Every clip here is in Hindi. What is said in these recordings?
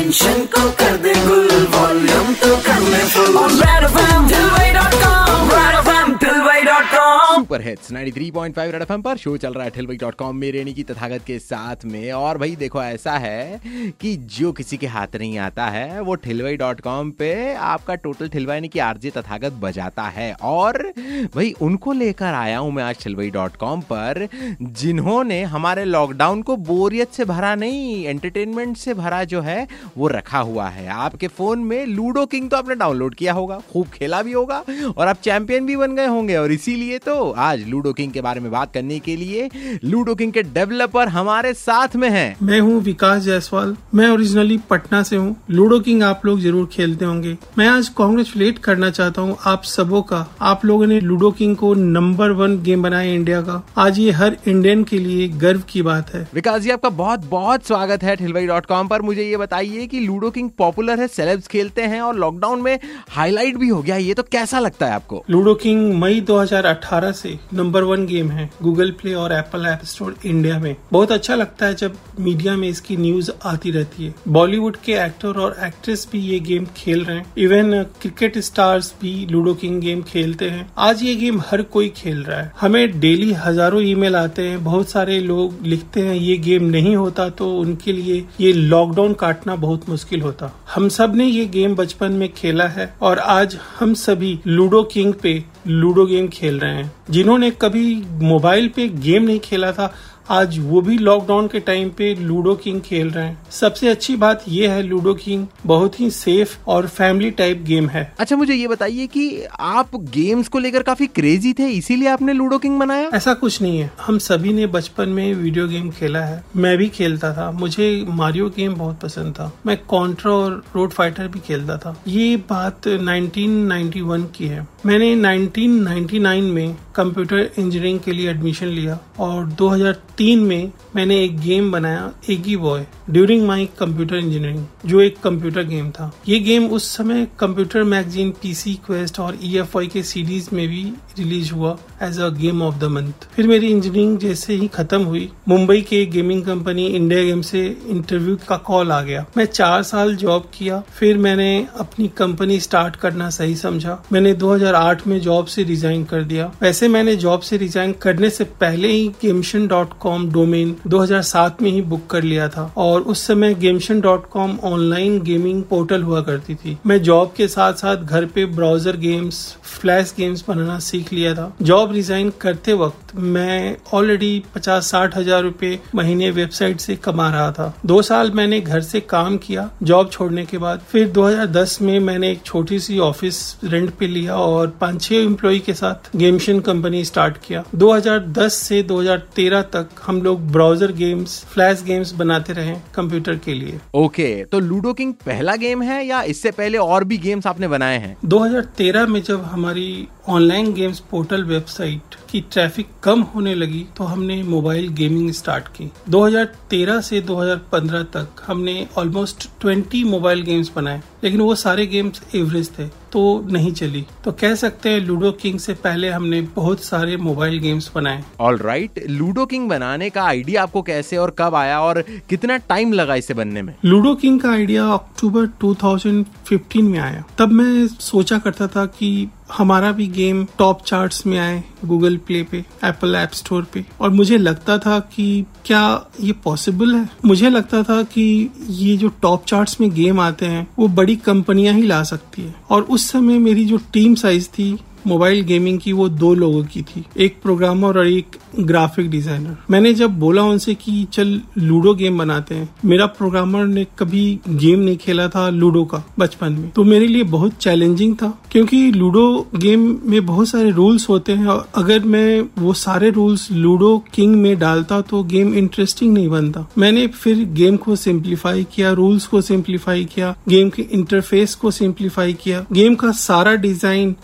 टेंशन को कर सुपर हिट्स 93.5 रेड एफएम पर। शो चल रहा है ठिलवई डॉट कॉम में रेनी की तथागत के साथ में। और भाई देखो, ऐसा है कि जो किसी के हाथ नहीं आता है, वो ठिलवई डॉट कॉम पे आपका टोटल ठिलवा यानी कि आरजे तथागत बजाता है। और भाई उनको लेकर आया हूँ मैं आज ठिलवई डॉट कॉम पर, जिन्होंने हमारे लॉकडाउन को बोरियत से भरा नहीं एंटरटेनमेंट से भरा जो है, वो रखा हुआ है। आपके फ़ोन में लूडो किंग तो आपने डाउनलोड किया होगा, खूब खेला भी होगा, और आप चैंपियन भी बन गए होंगे। और इसीलिए तो आज लूडो किंग के बारे में बात करने के लिए लूडो किंग के डेवलपर हमारे साथ में हैं। मैं हूँ विकास जायसवाल। मैं ओरिजिनली पटना से हूँ। लूडो किंग आप लोग ज़रूर खेलते होंगे। मैं आज कॉन्ग्रेचुलेट करना चाहता हूँ आप सबों का। आप लोगों ने लूडो किंग को नंबर वन गेम बनाया इंडिया का। आज ये हर इंडियन के लिए गर्व की बात है। विकास जी आपका बहुत बहुत स्वागत है ठिलवई डॉट कॉम पर। मुझे ये बताइए कि लूडो किंग पॉपुलर है सेलेब्स खेलते हैं और लॉकडाउन में हाईलाइट भी हो गया। ये तो कैसा लगता है आपको? लूडो किंग मई 2018 से नंबर वन गेम है गूगल प्ले और एप्पल ऐप स्टोर इंडिया में। बहुत अच्छा लगता है जब मीडिया में इसकी न्यूज़ आती रहती है। बॉलीवुड के एक्टर और एक्ट्रेस भी ये गेम खेल रहे हैं। इवन क्रिकेट स्टार्स भी लूडो किंग गेम खेलते हैं। आज ये गेम हर कोई खेल रहा है। हमें डेली हज़ारों ईमेल आते हैं। बहुत सारे लोग लिखते हैं, ये गेम नहीं होता तो उनके लिए ये लॉकडाउन काटना बहुत मुश्किल होता। हम सबने ये गेम बचपन में खेला है और आज हम सभी लूडो किंग पे लूडो गेम खेल रहे हैं। जिन्होंने कभी मोबाइल पे गेम नहीं खेला था आज वो भी लॉकडाउन के टाइम पे लूडो किंग खेल रहे हैं। सबसे अच्छी बात ये है लूडो किंग बहुत ही सेफ़ और फैमिली टाइप गेम है। अच्छा मुझे ये बताइए कि आप गेम्स को लेकर काफ़ी क्रेजी थे इसीलिए आपने लूडो किंग बनाया? ऐसा कुछ नहीं है। हम सभी ने बचपन में वीडियो गेम खेला है। मैं भी खेलता था। मुझे मारियो गेम बहुत पसंद था। मैं कॉन्ट्रा और रोड फाइटर भी खेलता था। ये बात 1991 की है। मैंने 1999 में कंप्यूटर इंजीनियरिंग के लिए एडमिशन लिया और 2003 में मैंने एक गेम बनाया Eggy Boy during my computer engineering जो एक कंप्यूटर गेम था। ये गेम उस समय कंप्यूटर मैगजीन पीसी क्वेस्ट और ईएफआई के सीरीज़ में भी रिलीज़ हुआ as a game of the month फिर मेरी इंजीनियरिंग जैसे ही खत्म हुई, मुंबई के गेमिंग कंपनी इंडिया गेम से इंटरव्यू का कॉल आ गया। मैं चार साल जॉब किया, फिर मैंने अपनी कंपनी स्टार्ट करना सही समझा। मैंने 2008 में जॉब से रिजाइन कर दिया। वैसे मैंने जॉब से रिजाइन करने से पहले ही गेमशन डॉट कॉम डोमेन 2007 में ही बुक कर लिया था और उस समय Gameshan dot com online gaming portal हुआ करती थी। मैं जॉब के साथ साथ घर पे ब्राउज़र गेम्स फ्लैश गेम्स बनाना सीख लिया था। जॉब रिजाइन करते वक्त मैं ऑलरेडी पचास साठ हज़ार रूपए महीने वेबसाइट से कमा रहा था। दो साल मैंने घर से काम किया जॉब छोड़ने के बाद। फिर 2010 में मैंने एक छोटी सी ऑफ़िस रेंट पे लिया और पाँच छह एम्प्लॉय के साथ गेमशन कंपनी स्टार्ट किया। 2010 से 2013 तक हम लोग ब्राउज़र गेम्स फ्लैश गेम्स बनाते रहे कंप्यूटर के लिए। ओके तो लूडो किंग पहला गेम है या इससे पहले और भी गेम्स आपने बनाए हैं? 2013 में जब हमारी ऑनलाइन गेम्स पोर्टल वेबसाइट की ट्रैफ़िक कम होने लगी तो हमने मोबाइल गेमिंग स्टार्ट की। 2013 से 2015 तक हमने ऑलमोस्ट 20 मोबाइल गेम्स बनाए लेकिन वो सारे गेम्स एवरेज थे। तो नहीं चली। तो कह सकते हैं लूडो किंग से पहले हमने बहुत सारे मोबाइल गेम्स बनाए। ऑल राइट लूडो किंग बनाने का आइडिया आपको कैसे और कब आया और कितना टाइम लगा इसे बनने में? लूडो किंग का आइडिया अक्टूबर 2015 में आया। तब मैं सोचा करता था कि हमारा भी गेम टॉप चार्ट्स में आए गूगल प्ले पे, एप्पल ऐप स्टोर पे। और मुझे लगता था कि क्या ये पॉसिबल है? मुझे लगता था कि ये जो टॉप चार्ट्स में गेम आते हैं, वो बड़ी कंपनियाँ ही ला सकती है। और उस समय मेरी जो टीम साइज़ थी मोबाइल गेमिंग की वो दो लोगों की थी, एक प्रोग्रामर और एक ग्राफिक डिज़ाइनर। मैंने जब बोला उनसे कि, चल, लूडो गेम बनाते हैं। मेरा प्रोग्रामर ने कभी गेम नहीं खेला था लूडो का बचपन में। तो मेरे लिए बहुत चैलेंजिंग था, क्योंकि लूडो गेम में बहुत सारे रूल्स होते हैं और अगर मैं वो सारे रूल्स लूडो किंग में डालता तो गेम इंटरेस्टिंग नहीं बनता। मैंने फिर गेम को सिंप्लीफाई किया, रूल्स को सिंप्लीफाई किया, गेम के इंटरफेस को सिंप्लीफाई किया। गेम का सारा डिज़ाइन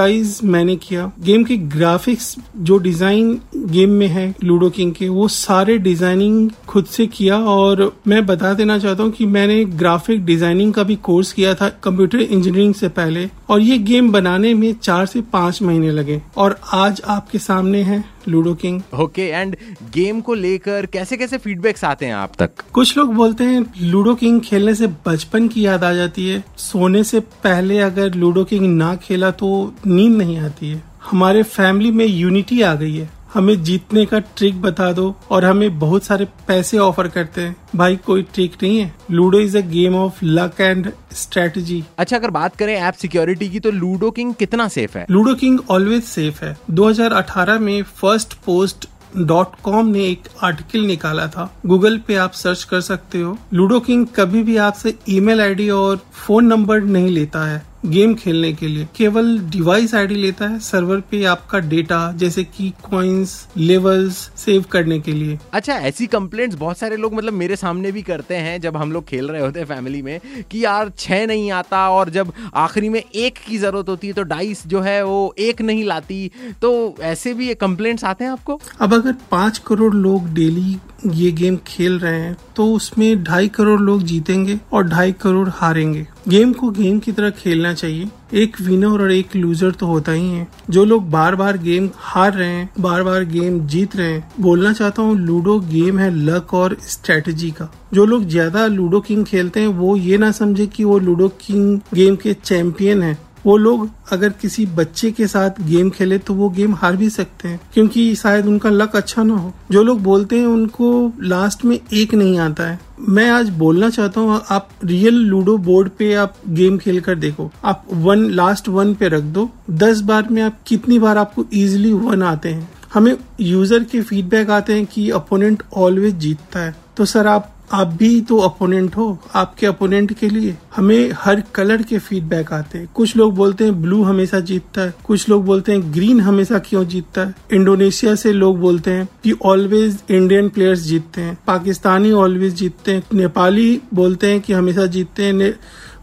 कॉन्सेप्चुलाइज मैंने किया। गेम के ग्राफिक्स, जो डिज़ाइन गेम में है, लूडो किंग के, वो सारे डिज़ाइनिंग खुद से किया और मैं बता देना चाहता हूँ कि मैंने ग्राफिक डिज़ाइनिंग का भी कोर्स किया था कंप्यूटर इंजीनियरिंग से पहले और ये गेम बनाने में चार से पाँच महीने लगे और आज आपके सामने है। Ludo King. Okay and game को लेकर कैसे कैसे फीडबैक्स आते हैं आप तक? कुछ लोग बोलते हैं लूडो किंग खेलने से बचपन की याद आ जाती है। सोने से पहले अगर लूडो किंग ना खेला तो नींद नहीं आती है। हमारे फैमिली में यूनिटी आ गई है। हमें जीतने का ट्रिक बता दो और हमें बहुत सारे पैसे ऑफ़र करते हैं। भाई कोई ट्रिक नहीं है। Ludo is a game of luck and strategy अच्छा अगर बात करें ऐप सिक्योरिटी की तो लूडो किंग कितना सेफ़ है? लूडो किंग ऑलवेज सेफ़ है। 2018 में फ़र्स्ट पोस्ट डॉट कॉम ने एक आर्टिकल निकाला था। गूगल पे आप सर्च कर सकते हो। लूडो किंग कभी भी आपसे ईमेल आईडी और फ़ोन नंबर नहीं लेता है। गेम खेलने के लिए। केवल डिवाइस आईडी लेता है सर्वर पे आपका डेटा जैसे कि कॉइन्स लेवल्स सेव करने के लिए। अच्छा ऐसी कंप्लेंट्स बहुत सारे लोग मतलब मेरे सामने भी करते हैं जब हम लोग खेल रहे होते हैं फैमिली में कि यार छह नहीं आता और जब आखिरी में एक की ज़रूरत होती है तो डाइस जो है वो एक नहीं लाती। तो ऐसे भी कंप्लेंट्स आते हैं आपको? अब अगर पाँच करोड़ लोग डेली ये गेम खेल रहे हैं तो उसमें ढाई करोड़ लोग जीतेंगे और ढाई करोड़ हारेंगे। गेम को गेम की तरह खेलना चाहिए। एक विनर और एक लूजर तो होता ही है। जो लोग बार बार गेम हार रहे हैं बार बार गेम जीत रहे हैं, बोलना चाहता हूँ लूडो गेम है लक और स्ट्रेटजी का। जो लोग ज़्यादा लूडो किंग खेलते हैं, वो ये ना समझे कि वो लूडो किंग गेम के चैंपियन है। वो लोग अगर किसी बच्चे के साथ गेम खेले तो वो गेम हार भी सकते हैं, क्योंकि शायद उनका लक अच्छा ना हो। जो लोग बोलते हैं उनको लास्ट में एक नहीं आता है। मैं आज बोलना चाहता हूँ, आप रियल लूडो बोर्ड पे आप गेम खेल कर देखो। आप वन लास्ट वन पे रख दो। दस बार में आप कितनी बार आपको इजिली वन आते हैं। हमें यूज़र के फीडबैक आते हैं कि अपोनेंट ऑलवेज जीतता है। तो सर, आप आप भी तो अपोनेंट हो, आपके अपोनेंट के लिए। हमें हर कलर के फीडबैक आते हैं। कुछ लोग बोलते हैं ब्लू हमेशा जीतता है। कुछ लोग बोलते हैं ग्रीन हमेशा क्यों जीतता है? इंडोनेशिया से लोग बोलते हैं कि ऑलवेज इंडियन प्लेयर्स जीतते हैं। पाकिस्तानी ऑलवेज जीतते हैं। नेपाली बोलते हैं कि हमेशा जीतते हैं।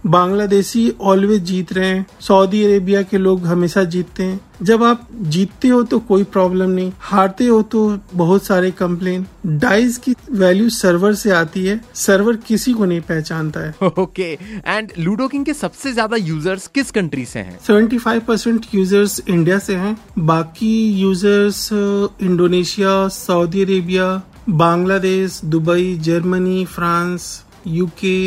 बांग्लादेशी ऑलवेज जीत रहे हैं। सऊदी अरेबिया के लोग हमेशा जीतते हैं। जब आप जीतते हो तो कोई प्रॉब्लम नहीं। हारते हो तो बहुत सारे कंप्लेन डाइस की वैल्यू सर्वर से आती है। सर्वर किसी को नहीं पहचानता है। ओके एंड लूडो किंग के सबसे ज़्यादा यूज़र्स किस कंट्री से हैं? 75 परसेंट यूज़र्स इंडिया से हैं। बाकी users Indonesia Saudi Arabia Bangladesh Dubai Germany France UK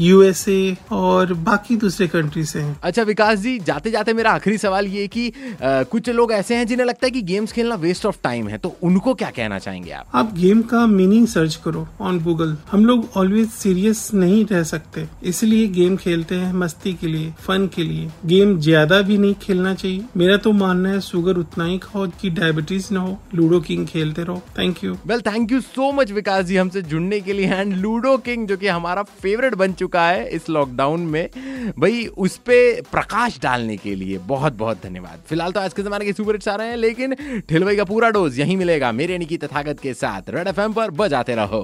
USA और बाकी दूसरे कंट्री से हैं। अच्छा विकास जी जाते जाते मेरा आखिरी सवाल ये कि आ, कुछ लोग ऐसे हैं जिन्हें लगता है कि गेम्स खेलना वेस्ट ऑफ़ टाइम है तो उनको क्या कहना चाहेंगे आप? आप गेम का मीनिंग सर्च करो ऑन गूगल हम लोग ऑलवेज सीरियस नहीं रह सकते इसलिए गेम खेलते हैं मस्ती के लिए फन के लिए। गेम ज़्यादा भी नहीं खेलना चाहिए। मेरा तो मानना है शुगर उतना ही खाओ कि डायबिटीज़ ना हो। लूडो किंग खेलते रहो। Thank you well thank you so much Vikas ji हमसे जुड़ने के लिए। एंड लूडो किंग जो कि हमारा फेवरेट बन चुका है इस लॉकडाउन में। भाई, उस पर प्रकाश डालने के लिए बहुत बहुत धन्यवाद। फ़िलहाल तो आज के जमाने के सुपर हिट्स आ रहे हैं, लेकिन ठिलवाई का पूरा डोज यही मिलेगा मेरे, निकी तथागत के साथ। रेड एफएम पर बजाते रहो।